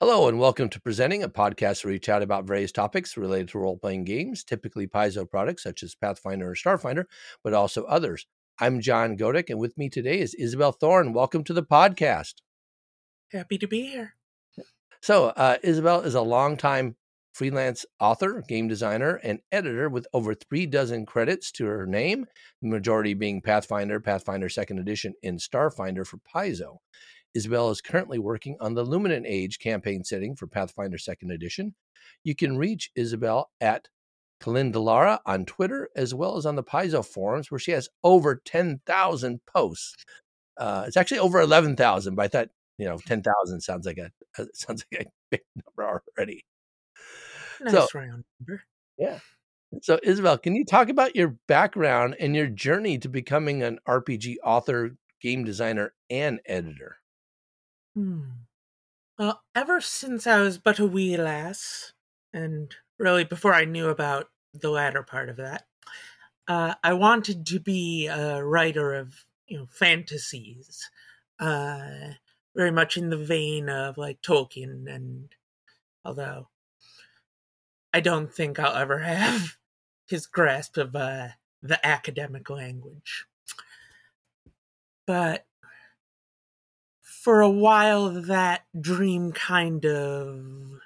Hello, and welcome to Presenting, a podcast where we chat about various topics related to role playing games, typically Paizo products such as Pathfinder or Starfinder, but also others. I'm John Godick, and with me today is Isabel Thorne. Welcome to the podcast. Happy to be here. So, uh, Isabel is a longtime freelance author, game designer, and editor with over three dozen credits to her name, the majority being Pathfinder, Pathfinder Second Edition, and Starfinder for Paizo. Isabel is currently working on the Luminant Age campaign setting for Pathfinder Second Edition. You can reach Isabel at Kalindalara on Twitter as well as on the Paizo forums, where she has over 10,000 posts. Uh, it's actually over 11,000, but I thought, you know, 10,000 sounds like a, a sounds like a big number already. Nice So- round number. Yeah. So, Isabel, can you talk about your background and your journey to becoming an RPG author, game designer, and editor? Hmm. Well, ever since I was but a wee lass, and really before I knew about the latter part of that, uh, I wanted to be a writer of you know fantasies, uh, very much in the vein of like Tolkien, and although I don't think I'll ever have his grasp of uh, the academic language, but for a while that dream kind of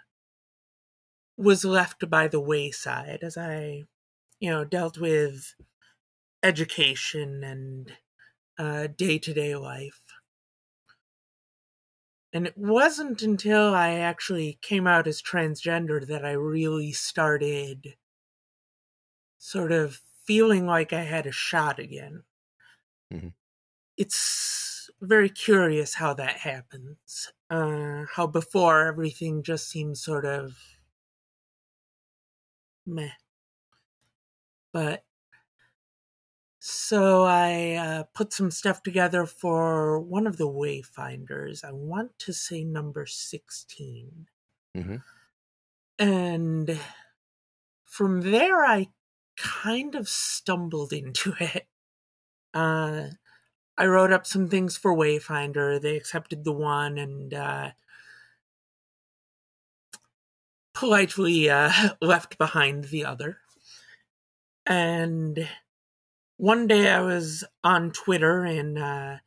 was left by the wayside as I, you know, dealt with education and day to day life. And it wasn't until I actually came out as transgender that I really started sort of feeling like I had a shot again. Mhm. It's very curious how that happens. Uh, how before everything just seems sort of meh. But so I uh, put some stuff together for one of the Wayfinders. I want to say number 16. Mhm. And from there, I kind of stumbled into it. Uh, I wrote up some things for Wayfinder. They accepted the one and uh, politely uh, left behind the other. And one day I was on Twitter in uh,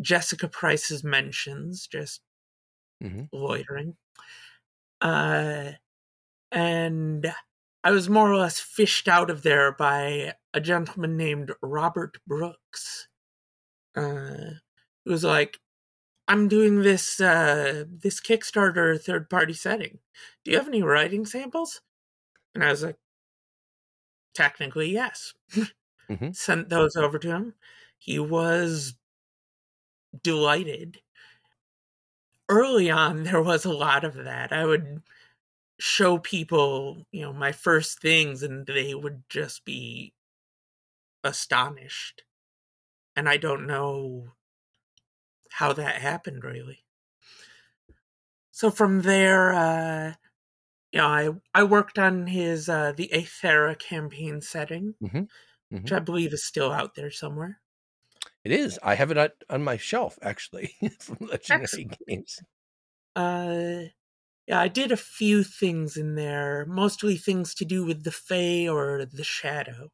Jessica Price's mentions, just Mhm. loitering. Uh, and I was more or less fished out of there by a gentleman named Robert Brooks. Uh, was like, I'm doing this uh, this Kickstarter third party setting. Do you have any writing samples? And I was like, technically, yes. mm-hmm. Sent those over to him. He was delighted. Early on, there was a lot of that. I would show people, you know, my first things, and they would just be astonished. And I don't know how that happened really. So from there, uh, you know, I I worked on his uh, the Aethera campaign setting, Mhm. which I believe is still out there somewhere. It is. I have it on, on my shelf actually from Legendary Excellent. Games. Uh, yeah, I did a few things in there, mostly things to do with the Fae or the Shadow.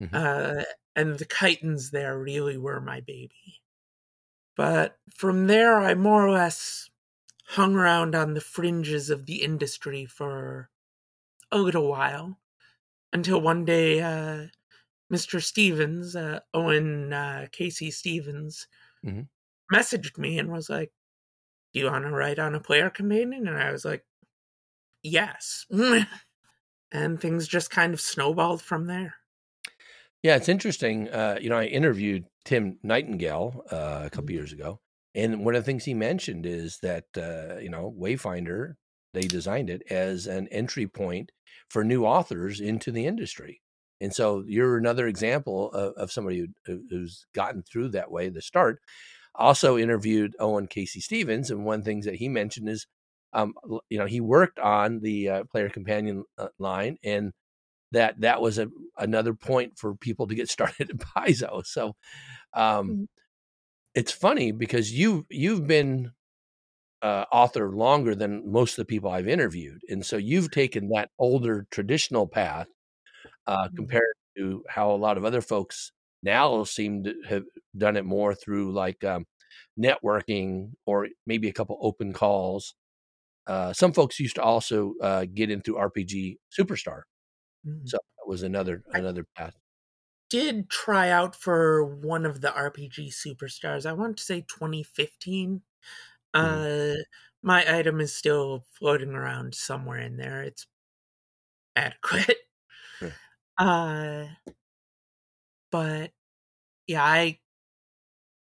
Mhm. Uh, and the Chitons there really were my baby. But from there, I more or less hung around on the fringes of the industry for a little while until one day, uh, Mr. Stephens, uh, Owen uh, K.C. Stephens, Mhm. messaged me and was like, Do you want to write on a player companion? And I was like, Yes. and things just kind of snowballed from there. Yeah, it's interesting. Uh, you know, I interviewed Tim Nightingale uh, a couple Mhm. years ago, and one of the things he mentioned is that uh, you know Wayfinder they designed it as an entry point for new authors into the industry, and so you're another example of, of somebody who, who's gotten through that way. The start. Also interviewed Owen K.C. Stephens, and one of the things that he mentioned is, um, you know, he worked on the uh, player companion uh, line and that that was a, another point for people to get started at Paizo. So um, Mhm. it's funny because you you've been uh, author longer than most of the people I've interviewed, and so you've taken that older traditional path uh, Mhm. compared to how a lot of other folks now seem to have done it more through like um, networking or maybe a couple open calls. Uh, some folks used to also uh, get into RPG Superstar, Mhm. so that was another I- another path. did try out for one of the RPG superstars. I want to say 2015. Mhm. Uh, my item is still floating around somewhere in there. It's adequate. Sure. Uh, but yeah, I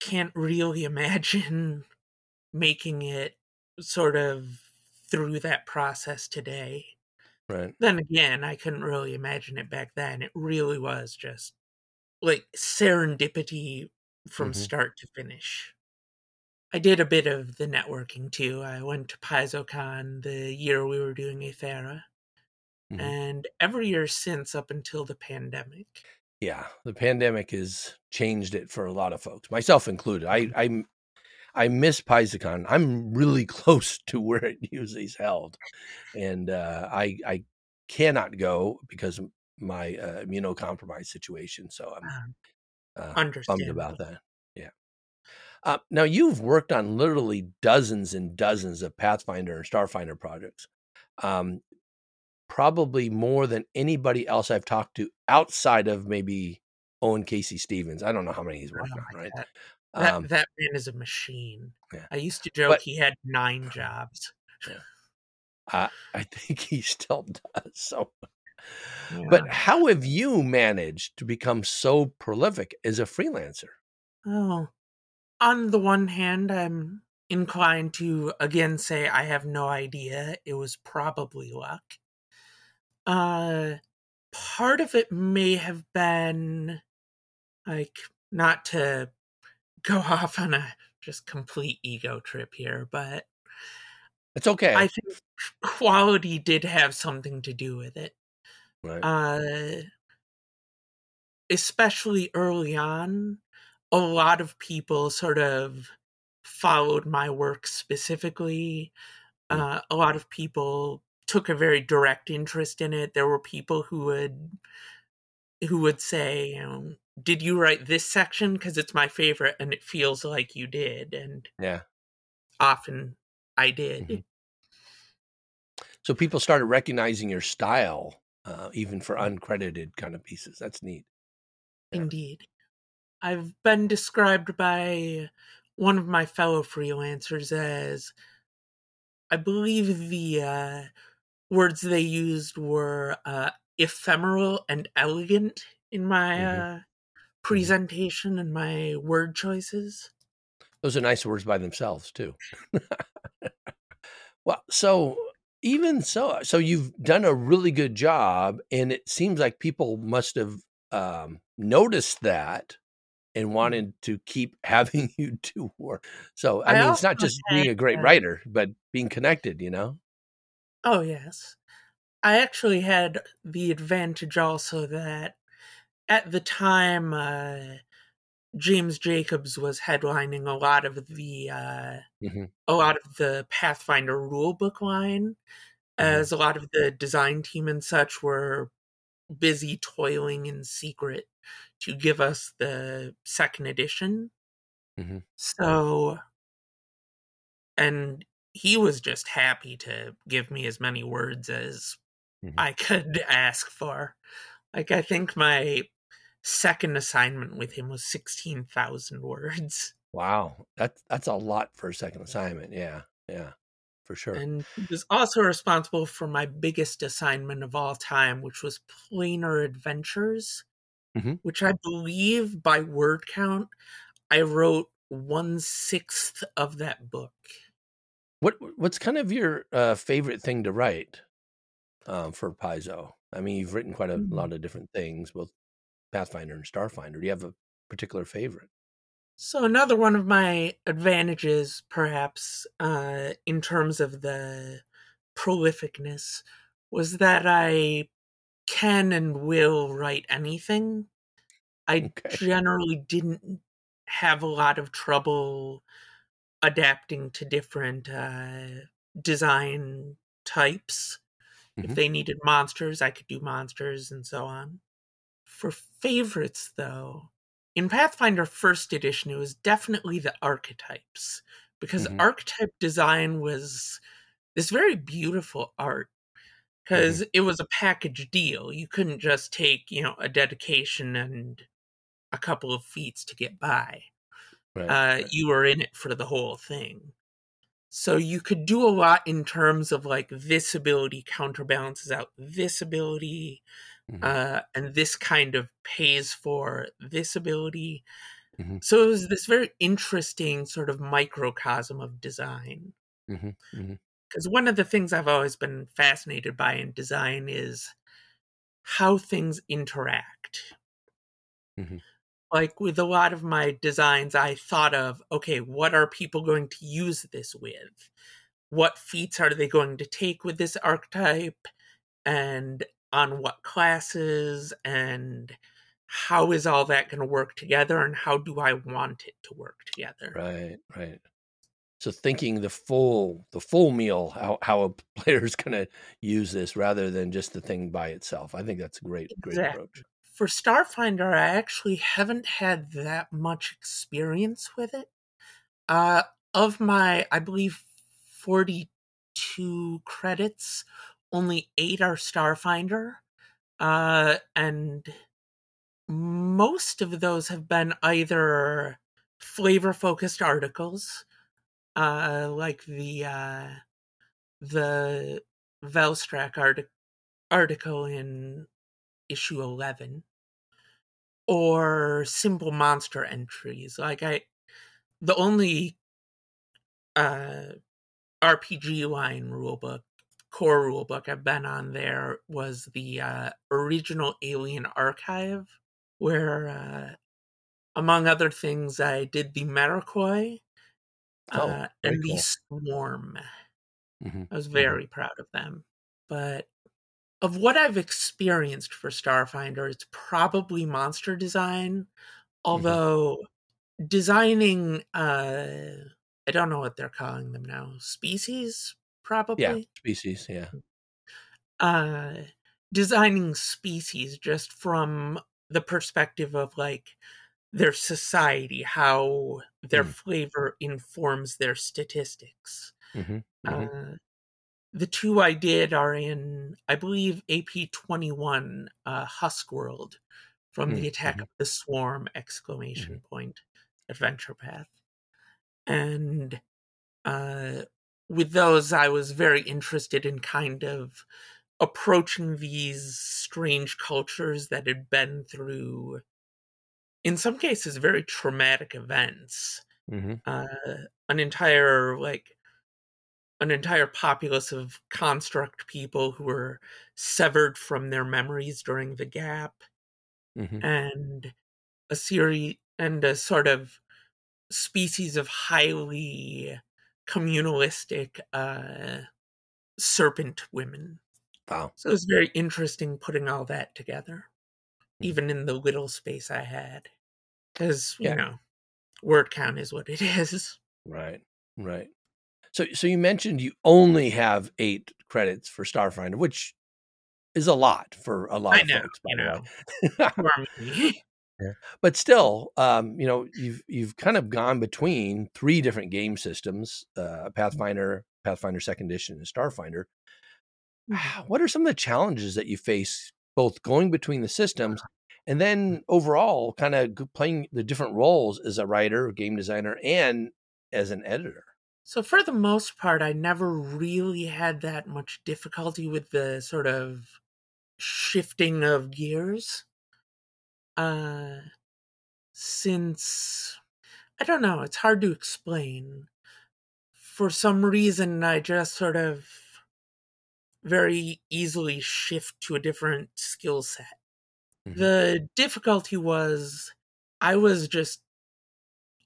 can't really imagine making it sort of through that process today. Right. Then again, I couldn't really imagine it back then. It really was just like serendipity from Mhm. start to finish. I did a bit of the networking too. I went to PaizoCon the year we were doing Aethera, Mhm. and every year since up until the pandemic. Yeah, the pandemic has changed it for a lot of folks, myself included. I I I miss PaizoCon. I'm really close to where it usually is held, and uh, I I cannot go because of my uh, immunocompromised situation. So I'm Um, uh, bummed about that. Yeah. Uh, now you've worked on literally dozens and dozens of Pathfinder and Starfinder projects, um, probably more than anybody else I've talked to outside of maybe Owen K.C. Stephens. I don't know how many he's worked on, right? That, Um, that man is a machine. Yeah. I used to joke But- he had nine jobs. I, I think he still does. So, Yeah. but how have you managed to become so prolific as a freelancer? Oh, on the one hand, I'm inclined to again say I have no idea. It was probably luck. Uh, part of it may have been like not to go off on a just complete ego trip here, but It's okay, I think quality did have something to do with it. right? uh, especially early on, a lot of people sort of followed my work specifically. Mm. Uh, a lot of people took a very direct interest in it. There were people who would who would say, you know, "Did you write this section? Because it's my favorite, and it feels like you did." And yeah. often I did. Mhm. So people started recognizing your style, uh, even for uncredited kind of pieces. That's neat. Yeah. Indeed. I've been described by one of my fellow freelancers as I believe the uh, words they used were uh, ephemeral and elegant in my Mhm. uh, presentation and my word choices. Those are nice words by themselves too. well, so even so, so you've done a really good job, and it seems like people must have um, noticed that and wanted to keep having you do work. So I, I mean, it's not just being a great writer, but being connected. You know. Oh, yes. I actually had the advantage also that at the time, uh, James Jacobs was headlining a lot of the uh, Mhm. a lot of the Pathfinder rulebook line, Mhm. as a lot of the design team and such were busy toiling in secret to give us the second edition. Mhm. So, and he was just happy to give me as many words as Mhm. I could ask for. Like, I think my second assignment with him was 16,000 words. Wow, that's that's a lot for a second assignment. Yeah, yeah, for sure. And he was also responsible for my biggest assignment of all time, which was Planar Adventures, Mhm. which I believe by word count, I wrote one sixth of that book. What what's kind of your uh, favorite thing to write um, for Paizo? I mean, you've written quite a Hmm. lot of different things, both Pathfinder and Starfinder. Do you have a particular favorite? So another one of my advantages, perhaps, uh, in terms of the prolificness, was that I can and will write anything. I Okay. generally didn't have a lot of trouble adapting to different uh, design types. If Mhm. they needed monsters, I could do monsters and so on. For favorites, though, in Pathfinder First Edition, it was definitely the archetypes because Mhm. archetype design was this very beautiful art because it was a package deal. You couldn't just take, you know, a dedication and a couple of feats to get by. Right. Uh, right. you were in it for the whole thing. So you could do a lot in terms of like this ability counterbalances out this ability, Mhm. uh, and this kind of pays for this ability. Mhm. So it was this very interesting sort of microcosm of design. Mhm. Mhm. Because one of the things I've always been fascinated by in design is how things interact. Like with a lot of my designs, I thought of okay, what are people going to use this with? What feats are they going to take with this archetype? And on what classes? And how is all that going to work together? And how do I want it to work together? Right. Right. So thinking the full the full meal, how how a player is going to use this rather than just the thing by itself. I think that's a great great Exactly. approach. For Starfinder, I actually haven't had that much experience with it. Uh, of my, I believe, 42 credits, only eight are Starfinder. Uh, and most of those have been either flavor focused articles, uh, like the, uh, the Velstrac artic- article in issue 11 or simple monster entries like i the only uh rpg line rulebook core rulebook i've been on there was the uh original alien archive where uh among other things i did the Maraquoi Oh, uh, very and the cool. swarm Mhm. I was very proud of them. But of what I've experienced for Starfinder, it's probably monster design. Although designing uh I don't know what they're calling them now. Species, probably. Yeah. Species. Yeah. Uh designing species just from the perspective of like their society, how their Mm. flavor informs their statistics. hmm Uh, the two I did are in, I believe, AP twenty one, uh, Husk World, from Mm, the Attack of the Swarm! Exclamation point Adventure Path, and uh, with those, I was very interested in kind of approaching these strange cultures that had been through, in some cases, very traumatic events hmm uh, an entire like an entire populace of construct people who were severed from their memories during the gap hmm and a series and a sort of species of highly communalistic uh serpent women Wow. so it was very interesting putting all that together Mhm. even in the little space i had because you Yeah. know word count is what it is Right. Right. So so you mentioned you only have eight credits for Starfinder, which is a lot for a lot i of know folks, by you the know way. poor me. but still, um, you know, you've you've kind of gone between three different game systems: uh, Pathfinder, Pathfinder Second Edition, and Starfinder. Mhm. What are some of the challenges that you face both going between the systems and then overall kind of playing the different roles as a writer, game designer, and as an editor? So for the most part, I never really had that much difficulty with the sort of shifting of gears. Uh since I don't know, it's hard to explain. For some reason I just sort of very easily shift to a different skill set. Mhm. The difficulty was I was just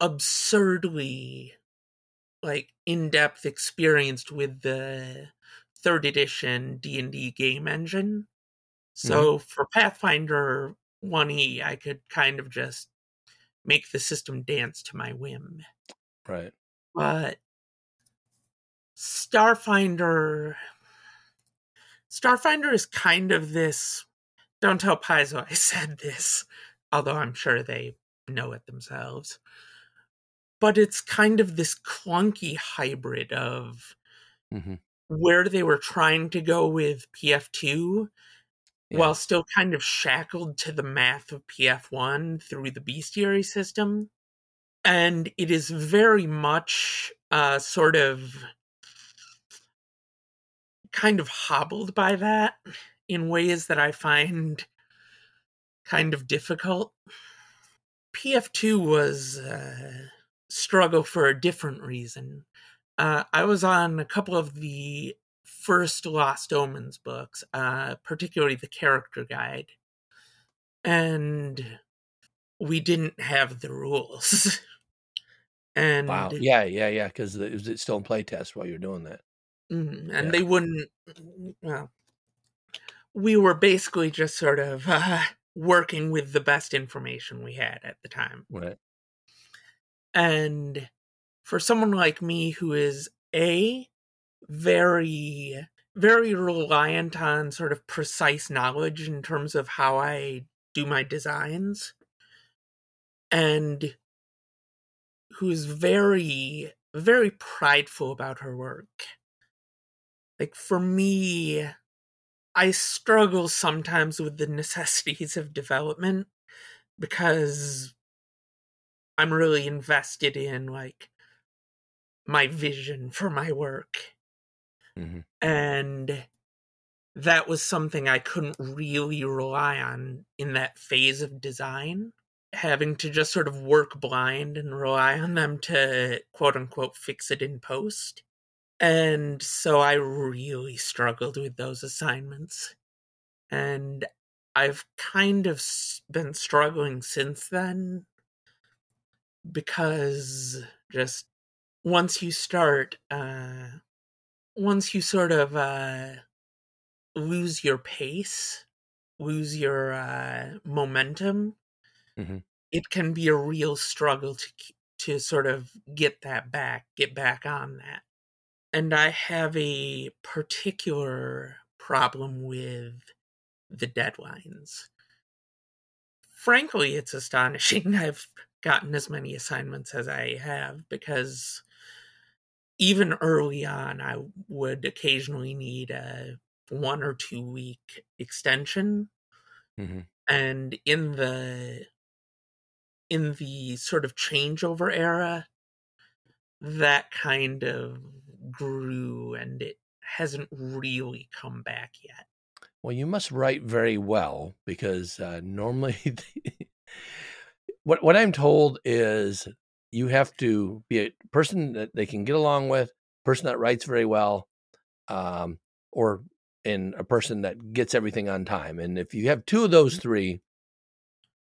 absurdly like in-depth experienced with the third edition D&D game engine. So for Pathfinder 1E, I could kind of just make the system dance to my whim. Right. but Starfinder Starfinder is kind of this don't tell Paizo I said this, although I'm sure they know it themselves. But it's kind of this clunky hybrid of mm-hmm. where they were trying to go with PF2 yeah. while still kind of shackled to the math of PF1 through the bestiary system. And it is very much uh, sort of kind of hobbled by that in ways that I find kind of difficult. PF2 was a struggle for a different reason. Uh, I was on a couple of the first Lost Omens books, uh, particularly the character guide, and we didn't have the rules. and wow, yeah, yeah, yeah, because it was still in playtest while you're doing that. Mm, and yeah. they wouldn't. Well, we were basically just sort of uh, working with the best information we had at the time. Right. And for someone like me who is a very very reliant on sort of precise knowledge in terms of how I do my designs and who's very very prideful about her work. Like for me i struggle sometimes with the necessities of development because i'm really invested in like my vision for my work mm-hmm. and that was something i couldn't really rely on in that phase of design having to just sort of work blind and rely on them to quote unquote fix it in post and so I really struggled with those assignments. And I've kind of been struggling since then because just once you start, uh, once you sort of uh, lose your pace, lose your uh, momentum, mm-hmm. it can be a real struggle to to sort of get that back, get back on that and I have a particular problem with the deadlines. Frankly, it's astonishing I've gotten as many assignments as I have because even early on, I would occasionally need a one or two week extension. Mm-hmm. And in the in the sort of changeover era, that kind of grew and it hasn't really come back yet. Well, you must write very well because uh, normally, what what I'm told is you have to be a person that they can get along with, person that writes very well, um, or in a person that gets everything on time. And if you have two of those mm-hmm. three,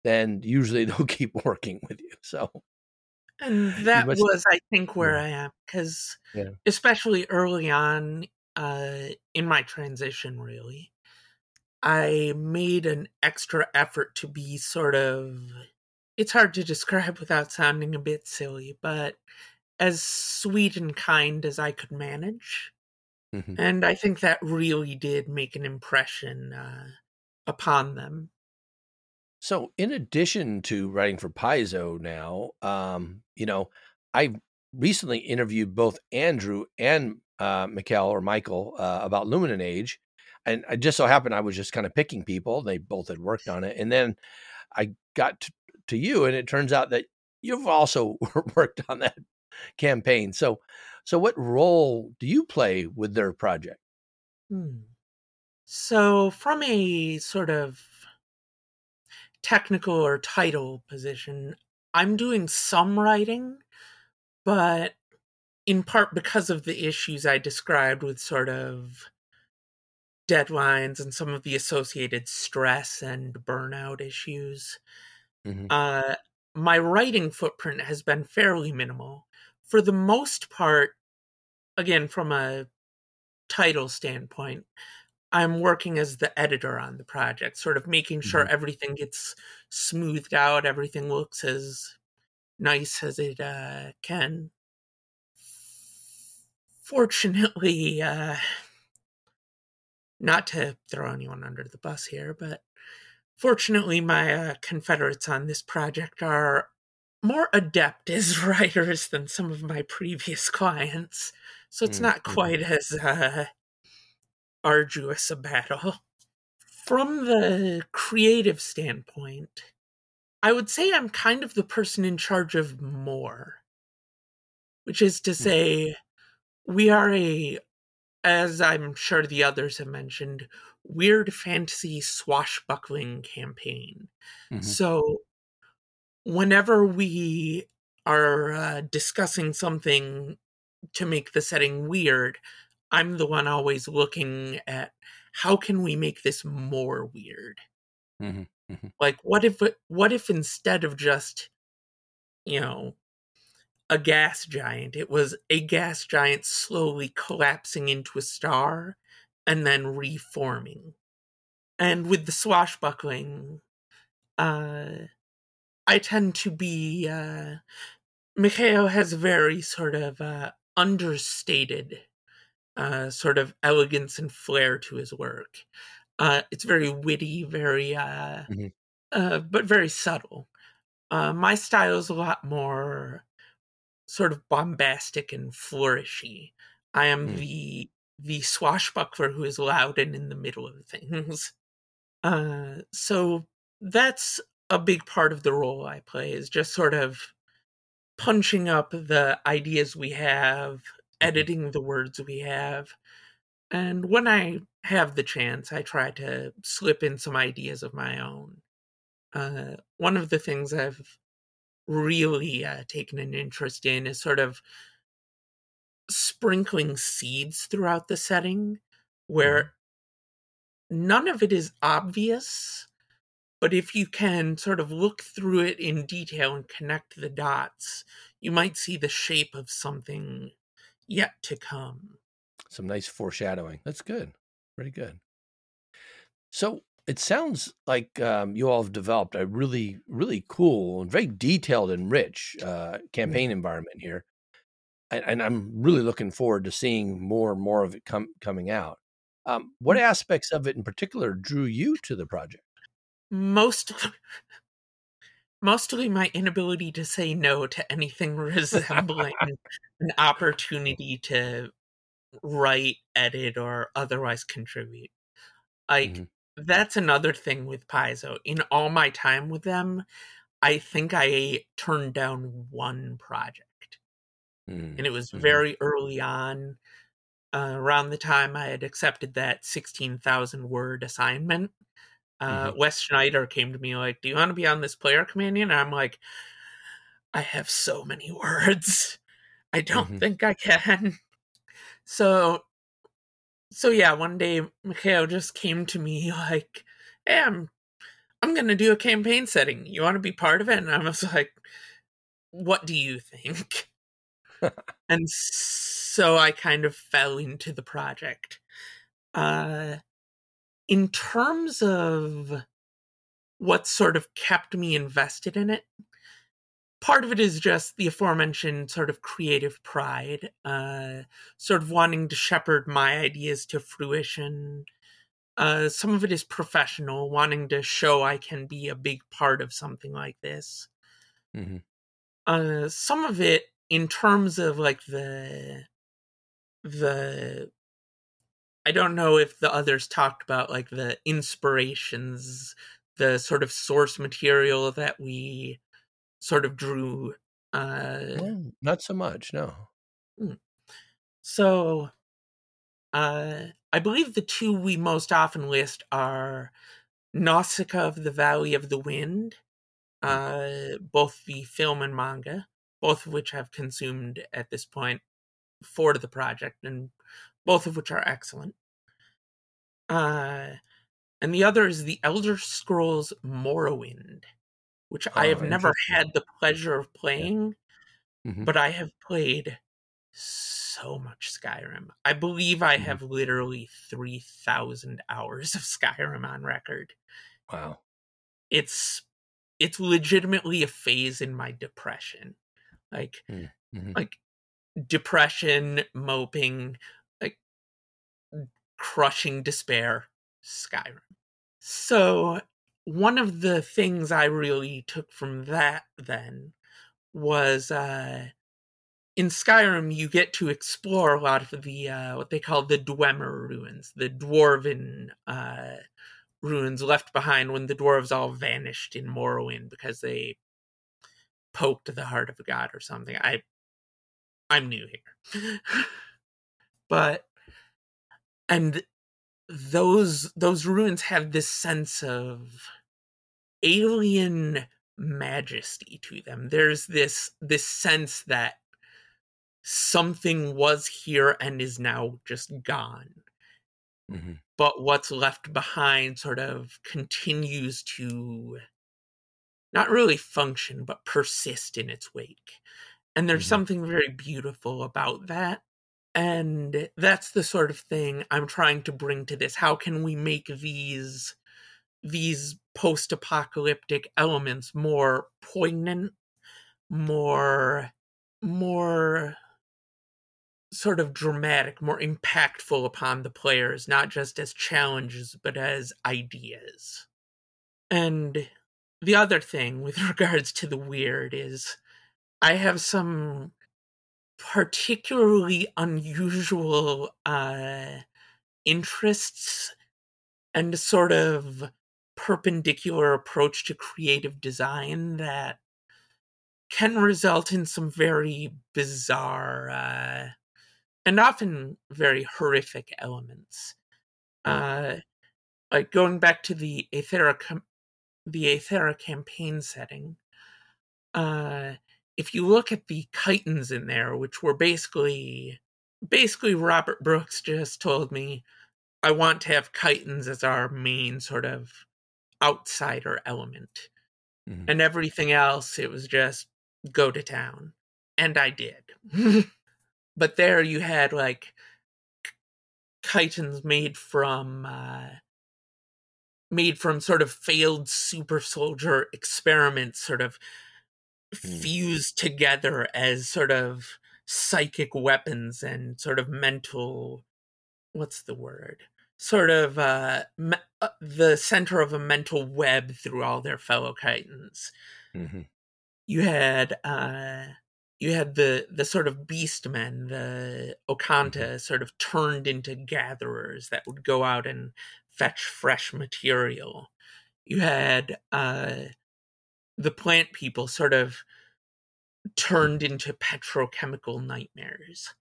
then usually they'll keep working with you. So and that must, was, I think, where yeah. I am because, yeah. especially early on uh, in my transition, really, I made an extra effort to be sort of. It's hard to describe without sounding a bit silly, but as sweet and kind as I could manage. Mm-hmm. And I think that really did make an impression uh, upon them. So, in addition to writing for Paizo now, um, you know, I recently interviewed both Andrew and uh, Mikkel or Michael uh, about Luminant Age, and I just so happened I was just kind of picking people. They both had worked on it, and then I got to, to you, and it turns out that you've also worked on that campaign. So, so what role do you play with their project? Hmm. So, from a sort of technical or title position. I'm doing some writing, but in part because of the issues I described with sort of deadlines and some of the associated stress and burnout issues. Mm-hmm. Uh, my writing footprint has been fairly minimal. For the most part, again, from a title standpoint, I'm working as the editor on the project, sort of making sure mm-hmm. everything gets smoothed out, everything looks as nice as it uh, can. fortunately, uh, not to throw anyone under the bus here, but fortunately, my uh, Confederates on this project are more adept as writers than some of my previous clients, so it's Mm, not mhm. quite as uh, arduous a battle. From the creative standpoint, I would say I'm kind of the person in charge of more, which is to Mm. say, we are a, as I'm sure the others have mentioned, weird fantasy swashbuckling campaign. Mhm. So, whenever we are uh, discussing something to make the setting weird, I'm the one always looking at how can we make this more weird. Mhm. Mhm. Like, what if what if instead of just, you know, a gas giant, it was a gas giant slowly collapsing into a star and then reforming. And with the swashbuckling, uh, I tend to be. Uh, Mikhail has a very sort of uh, understated uh, sort of elegance and flair to his work. Uh, it's very witty, very, uh, Mhm. uh, but very subtle. Uh, my style is a lot more sort of bombastic and flourishy. I am Mm. the the swashbuckler who is loud and in the middle of things. Uh, so that's a big part of the role I play is just sort of punching up the ideas we have, editing the words we have. And when I have the chance, I try to slip in some ideas of my own. Uh, one of the things I've really uh, taken an interest in is sort of sprinkling seeds throughout the setting where none of it is obvious, but if you can sort of look through it in detail and connect the dots, you might see the shape of something yet to come. Some nice foreshadowing. That's good. Pretty good. So it sounds like um, you all have developed a really, really cool and very detailed and rich uh, campaign environment here, and, and I'm really looking forward to seeing more and more of it come coming out. Um, what aspects of it in particular drew you to the project? Most mostly my inability to say no to anything resembling an opportunity to write, edit, or otherwise contribute. Like Mhm. that's another thing with Paizo. In all my time with them, I think I turned down one project, Mm, and it was mhm. very early on. Uh, around the time I had accepted that sixteen thousand word assignment, uh, Mhm. Wes Schneider came to me like, "Do you want to be on this player companion?" And I'm like, "I have so many words, I don't Mhm. think I can." So so yeah, one day Mikhail just came to me like, "Hey, I'm I'm gonna do a campaign setting. You want to be part of it?" And I was like, "What do you think?" And so I kind of fell into the project. Uh, in terms of what sort of kept me invested in it, part of it is just the aforementioned sort of creative pride, uh, sort of wanting to shepherd my ideas to fruition. Uh, some of it is professional, wanting to show I can be a big part of something like this. Mhm. Uh, some of it, in terms of like the the I don't know if the others talked about like the inspirations, the sort of source material that we sort of drew. Uh, Well, not so much. No. so, uh, I believe the two we most often list are Nausicaa of the Valley of the Wind, uh, both the film and manga, both of which I've consumed at this point for the project, and both of which are excellent. Uh, and the other is the Elder Scrolls Morrowind, which I Oh, have never had the pleasure of playing, Mhm. but I have played so much Skyrim. I believe I Mhm. have literally 3,000 hours of Skyrim on record. Wow. It's it's legitimately a phase in my depression. Like Mhm. like depression, moping, like crushing despair, Skyrim. So, one of the things I really took from that then was uh in Skyrim, you get to explore a lot of the uh, what they call the Dwemer ruins, the dwarven uh, ruins left behind when the dwarves all vanished in Morrowind because they poked the heart of a god or something. I I'm new here. but and those those ruins have this sense of alien majesty to them. There's this this sense that something was here and is now just gone. Mm-hmm. But what's left behind sort of continues to not really function, but persist in its wake. And there's mm-hmm. something very beautiful about that. And that's the sort of thing I'm trying to bring to this. How can we make these these post-apocalyptic elements more poignant, more more sort of dramatic, more impactful upon the players, not just as challenges, but as ideas. And the other thing with regards to the weird is I have some particularly unusual uh, interests and a sort of perpendicular approach to creative design that can result in some very bizarre uh, and often very horrific elements. Uh, like going back to the Aethera, com- the Aethera campaign setting, uh, if you look at the chitons in there, which were basically, basically Robert Brooks just told me, I want to have chitons as our main sort of outsider element. Mm-hmm. And everything else, it was just go to town. And I did. but there you had like chitons made from uh, made from sort of failed super soldier experiments sort of mm. fused together as sort of psychic weapons and sort of mental what's the word sort of uh, me- uh, the center of a mental web through all their fellow chitons mm-hmm. you had uh you had the the sort of beastmen, the Okanta, mm-hmm. sort of turned into gatherers that would go out and fetch fresh material. You had uh, the plant people sort of turned into petrochemical nightmares.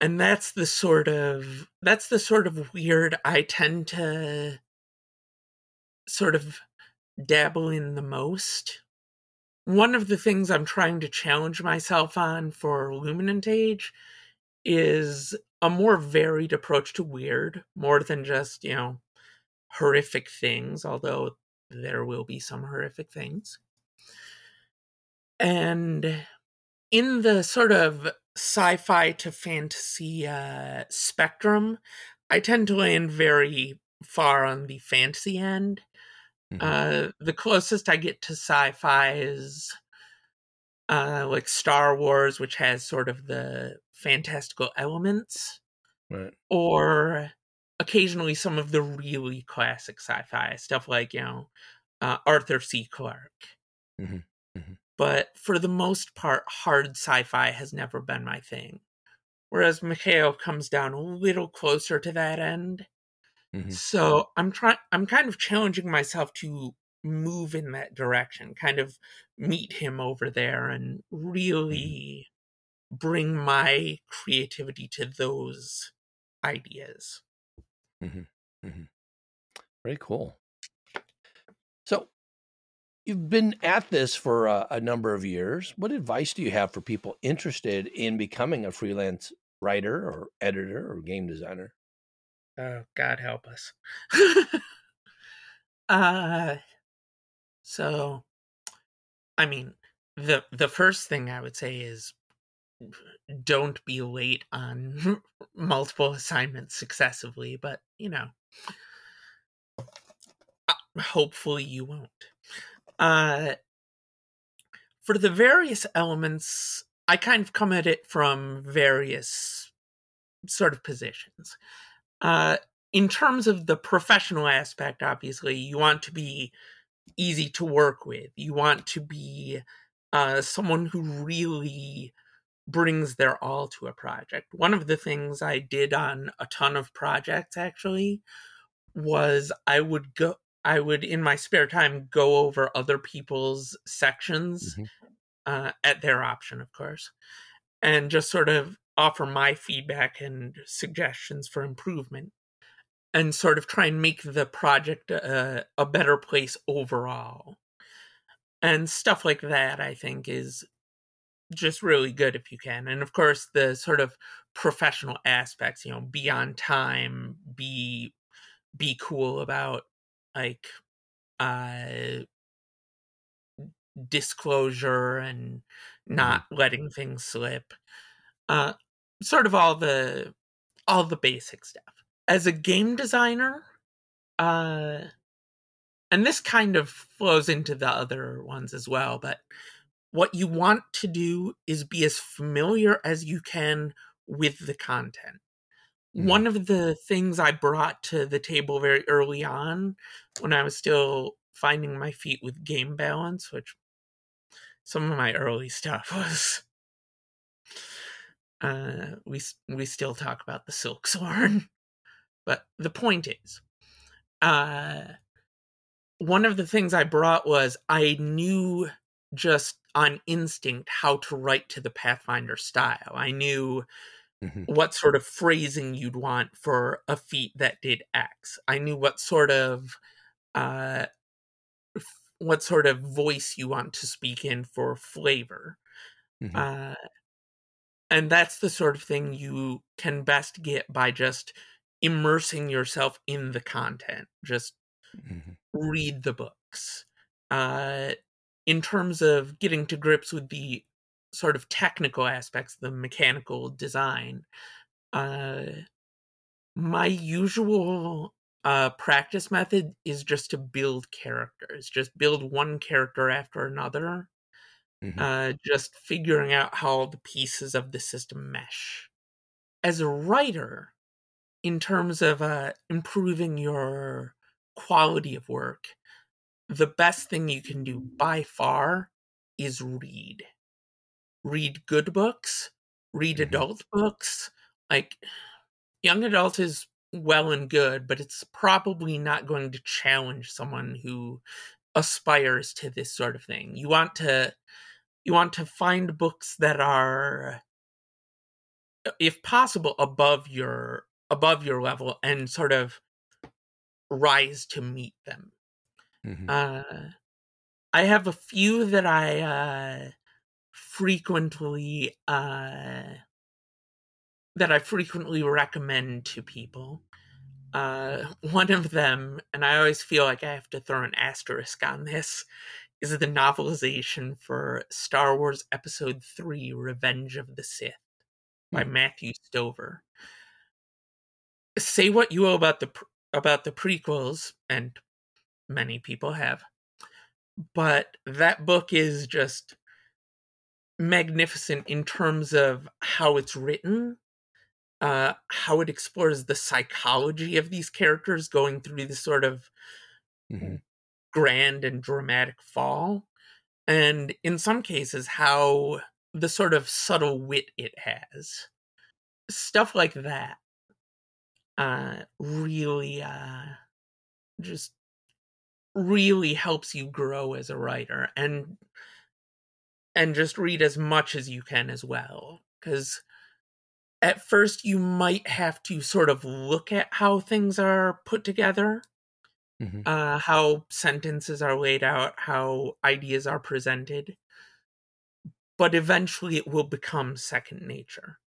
And that's the sort of that's the sort of weird I tend to sort of dabble in the most one of the things I'm trying to challenge myself on for Luminant Age is a more varied approach to weird, more than just, you know, horrific things, although there will be some horrific things. And in the sort of sci fi to fantasy uh, spectrum, I tend to land very far on the fantasy end. Mm-hmm. Uh, the closest I get to sci-fi is uh, like Star Wars, which has sort of the fantastical elements, right. or occasionally some of the really classic sci-fi stuff, like you know uh, Arthur C. Clarke. Mm-hmm. Mm-hmm. But for the most part, hard sci-fi has never been my thing. Whereas Mikhail comes down a little closer to that end. Mm-hmm. So I'm trying I'm kind of challenging myself to move in that direction, kind of meet him over there and really mm-hmm. bring my creativity to those ideas. Mm-hmm. mm-hmm. Very cool. So you've been at this for a, a number of years. What advice do you have for people interested in becoming a freelance writer or editor or game designer? Oh, God help us. uh, so, I mean, the the first thing I would say is don't be late on multiple assignments successively, but you know, uh, hopefully you won't. Uh, for the various elements I kind of come at it from various sort of positions. Uh, in terms of the professional aspect, obviously, you want to be easy to work with. You want to be uh, someone who really brings their all to a project. One of the things I did on a ton of projects actually was I would go I would in my spare time go over other people's sections mm-hmm. uh, at their option, of course, and just sort of offer my feedback and suggestions for improvement and sort of try and make the project a, a better place overall. And stuff like that, I think, is just really good if you can. And of course, the sort of professional aspects, you know, be on time, be be cool about like uh disclosure and mm-hmm. not letting things slip. Uh sort of all the all the basic stuff. As a game designer, uh and this kind of flows into the other ones as well, but what you want to do is be as familiar as you can with the content. Mm. One of the things I brought to the table very early on when I was still finding my feet with game balance, which some of my early stuff was uh, we we still talk about the silk sworn, but the point is, uh, one of the things I brought was I knew just on instinct how to write to the Pathfinder style. I knew mm-hmm. what sort of phrasing you'd want for a feat that did X. I knew what sort of uh what sort of voice you want to speak in for flavor. Mm-hmm. Uh and that's the sort of thing you can best get by just immersing yourself in the content. Just mm-hmm. read the books. Uh in terms of getting to grips with the sort of technical aspects, the mechanical design, uh, my usual uh, practice method is just to build characters, just build one character after another, mm-hmm. uh, just figuring out how the pieces of the system mesh. As a writer, in terms of uh, improving your quality of work, the best thing you can do by far is read. Read good books, read mm-hmm. adult books. Like, young adult is well and good, but it's probably not going to challenge someone who aspires to this sort of thing. You want to you want to find books that are if possible above your above your level and sort of rise to meet them Mm-hmm. Uh, I have a few that I uh, frequently uh, that I frequently recommend to people. Uh, one of them, and I always feel like I have to throw an asterisk on this, is the novelization for Star Wars Episode Three: Revenge of the Sith by mm. Matthew Stover. Say what you will about the about the prequels, and many people have. But that book is just magnificent in terms of how it's written, uh, how it explores the psychology of these characters going through this sort of mm-hmm. grand and dramatic fall, and in some cases, how the sort of subtle wit it has. Stuff like that uh, really uh, just really helps you grow as a writer and and just read as much as you can as well cuz at first you might have to sort of look at how things are put together mm-hmm. uh, how sentences are laid out how ideas are presented but eventually it will become second nature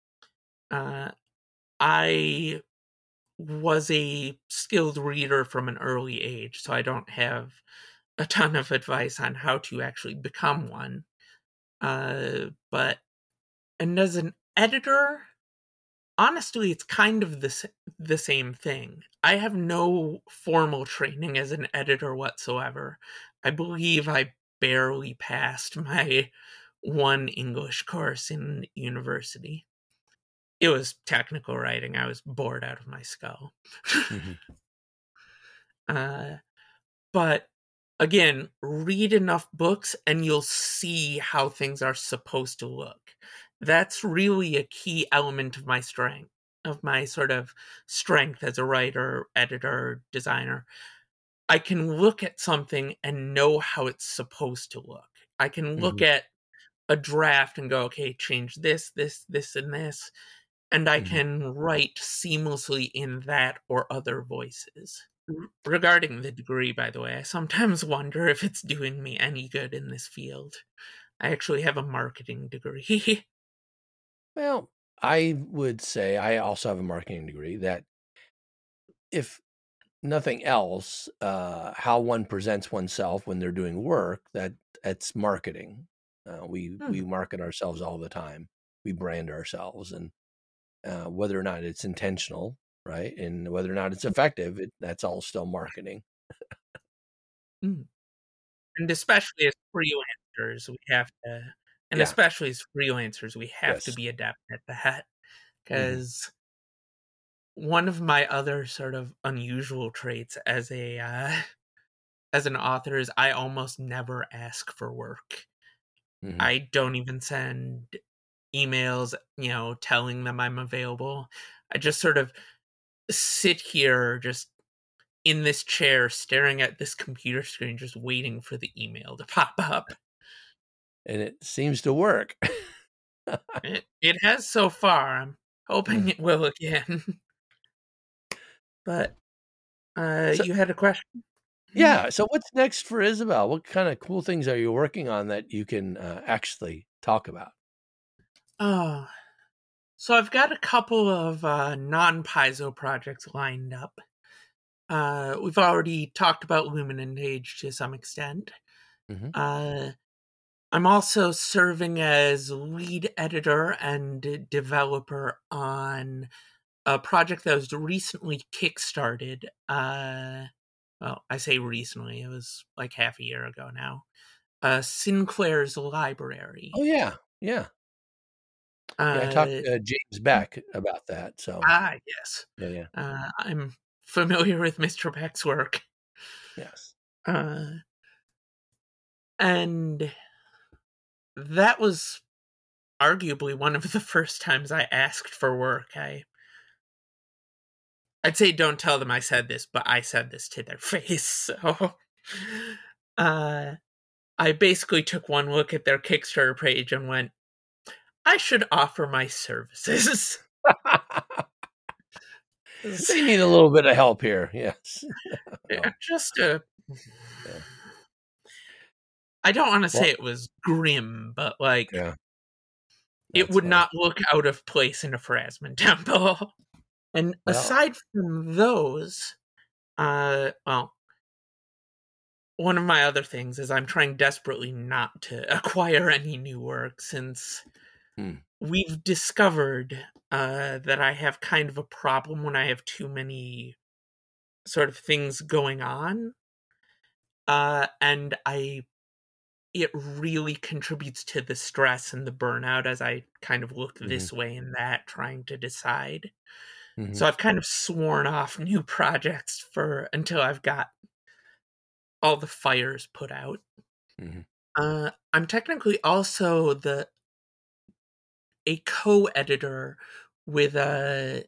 uh, i was a skilled reader from an early age, so I don't have a ton of advice on how to actually become one. Uh, but and as an editor, honestly, it's kind of the the same thing. I have no formal training as an editor whatsoever. I believe I barely passed my one English course in university. It was technical writing. I was bored out of my skull. Mm-hmm. uh, but again, read enough books and you'll see how things are supposed to look. That's really a key element of my strength, of my sort of strength as a writer, editor, designer. I can look at something and know how it's supposed to look. I can look Mhm. at a draft and go, okay, change this, this, this, and this. And I Mhm. can write seamlessly in that or other voices. R- Regarding the degree, by the way, I sometimes wonder if it's doing me any good in this field. I actually have a marketing degree. Well, I would say I also have a marketing degree that if nothing else, uh, how one presents oneself when they're doing work, that that's marketing. Uh, we we market ourselves all the time. We brand ourselves, and uh, whether or not it's intentional, right, and whether or not it's effective, it, that's all still marketing. and especially as freelancers, we have to, and Yeah. especially as freelancers, we have to be adept at that. Because one of my other sort of unusual traits as a uh, as an author is I almost never ask for work. Mhm. I don't even send emails, you know, telling them I'm available. I just sort of sit here just in this chair staring at this computer screen just waiting for the email to pop up. and it seems to work. It, it has so far. I'm hoping it will again. but uh So- you had a question? yeah. So what's next for Isabel? What kind of cool things are you working on that you can uh, actually talk about? Oh. So I've got a couple of uh non-Paizo projects lined up. Uh we've already talked about Luminant Age to some extent. Mhm. Uh I'm also serving as lead editor and developer on a project that was recently kickstarted. Uh, well, I say recently; it was like half a year ago now. Uh, Sinclair's Library. Oh yeah, yeah. Yeah, I talked Uh, to James Beck about that. So ah, yes. yeah, yeah, Uh, I'm familiar with Mr. Beck's work. yes. Uh, and that was arguably one of the first times I asked for work. I I'd say don't tell them I said this, but I said this to their face. So uh I basically took one look at their Kickstarter page and went, I should offer my services. they need a little bit of help here. Yes. Yeah, just a Yeah. I don't want to Well- say it was grim, but like Yeah. it would funny. not look out of place in a Pharasman temple. And Well- aside from those, uh, well, one of my other things is I'm trying desperately not to acquire any new work since Hmm. we've discovered uh, that I have kind of a problem when I have too many sort of things going on. Uh, and I it really contributes to the stress and the burnout as I kind of look this way and that, trying to decide. Mhm. So I've kind of sworn off new projects for until I've got all the fires put out. Mhm. Uh, I'm technically also the a co-editor with uh,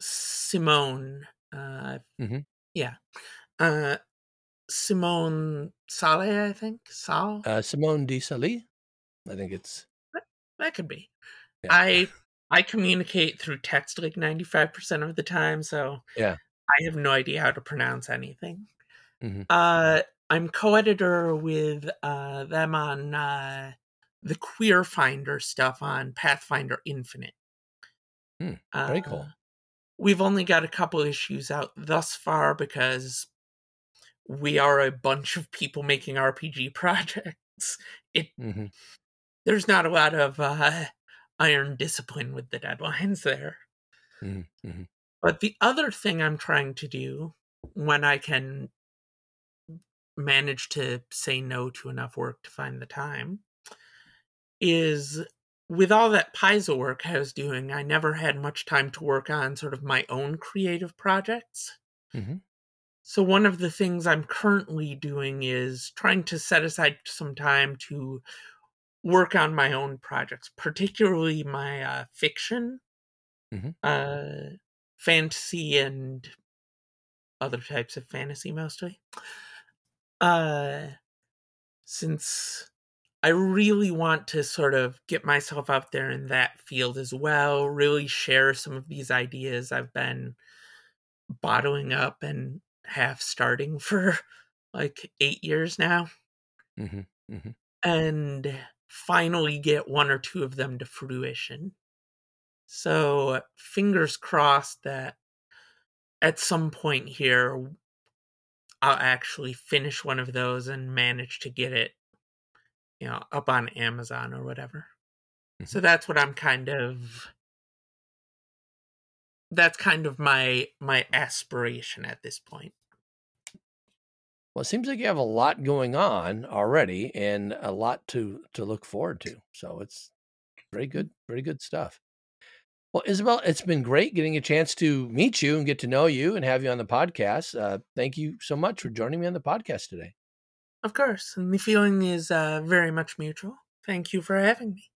Simone. Uh, Mhm. Yeah, uh, Simone Saleh, I think. Sal. Uh, Simone Di Sali. I think it's that could be. yeah. I I communicate through text like 95% of the time, so Yeah. I have no idea how to pronounce anything. Mhm. Uh I'm co-editor with uh them on uh the Queer Finder stuff on Pathfinder Infinite. Hmm, very Uh, cool. We've only got a couple issues out thus far because we are a bunch of people making RPG projects. It Mhm. there's not a lot of uh, iron discipline with the deadlines there. Mhm. Mhm. But the other thing I'm trying to do when I can manage to say no to enough work to find the time is with all that Paizo work I was doing, I never had much time to work on sort of my own creative projects. Mhm. So, one of the things I'm currently doing is trying to set aside some time to work on my own projects, particularly my uh, fiction, Mhm. uh, fantasy, and other types of fantasy mostly. Uh, since I really want to sort of get myself out there in that field as well, really share some of these ideas I've been bottling up and half starting for like eight years now, Mhm. Mhm. and finally get one or two of them to fruition. So, fingers crossed that at some point here, I'll actually finish one of those and manage to get it, you know, up on Amazon or whatever. So that's what I'm kind of that's kind of my my aspiration at this point. Well, it seems like you have a lot going on already and a lot to to look forward to. So it's very good, very good stuff. Well, Isabel, it's been great getting a chance to meet you and get to know you and have you on the podcast. Uh, thank you so much for joining me on the podcast today. Of course, and the feeling is uh, very much mutual. Thank you for having me.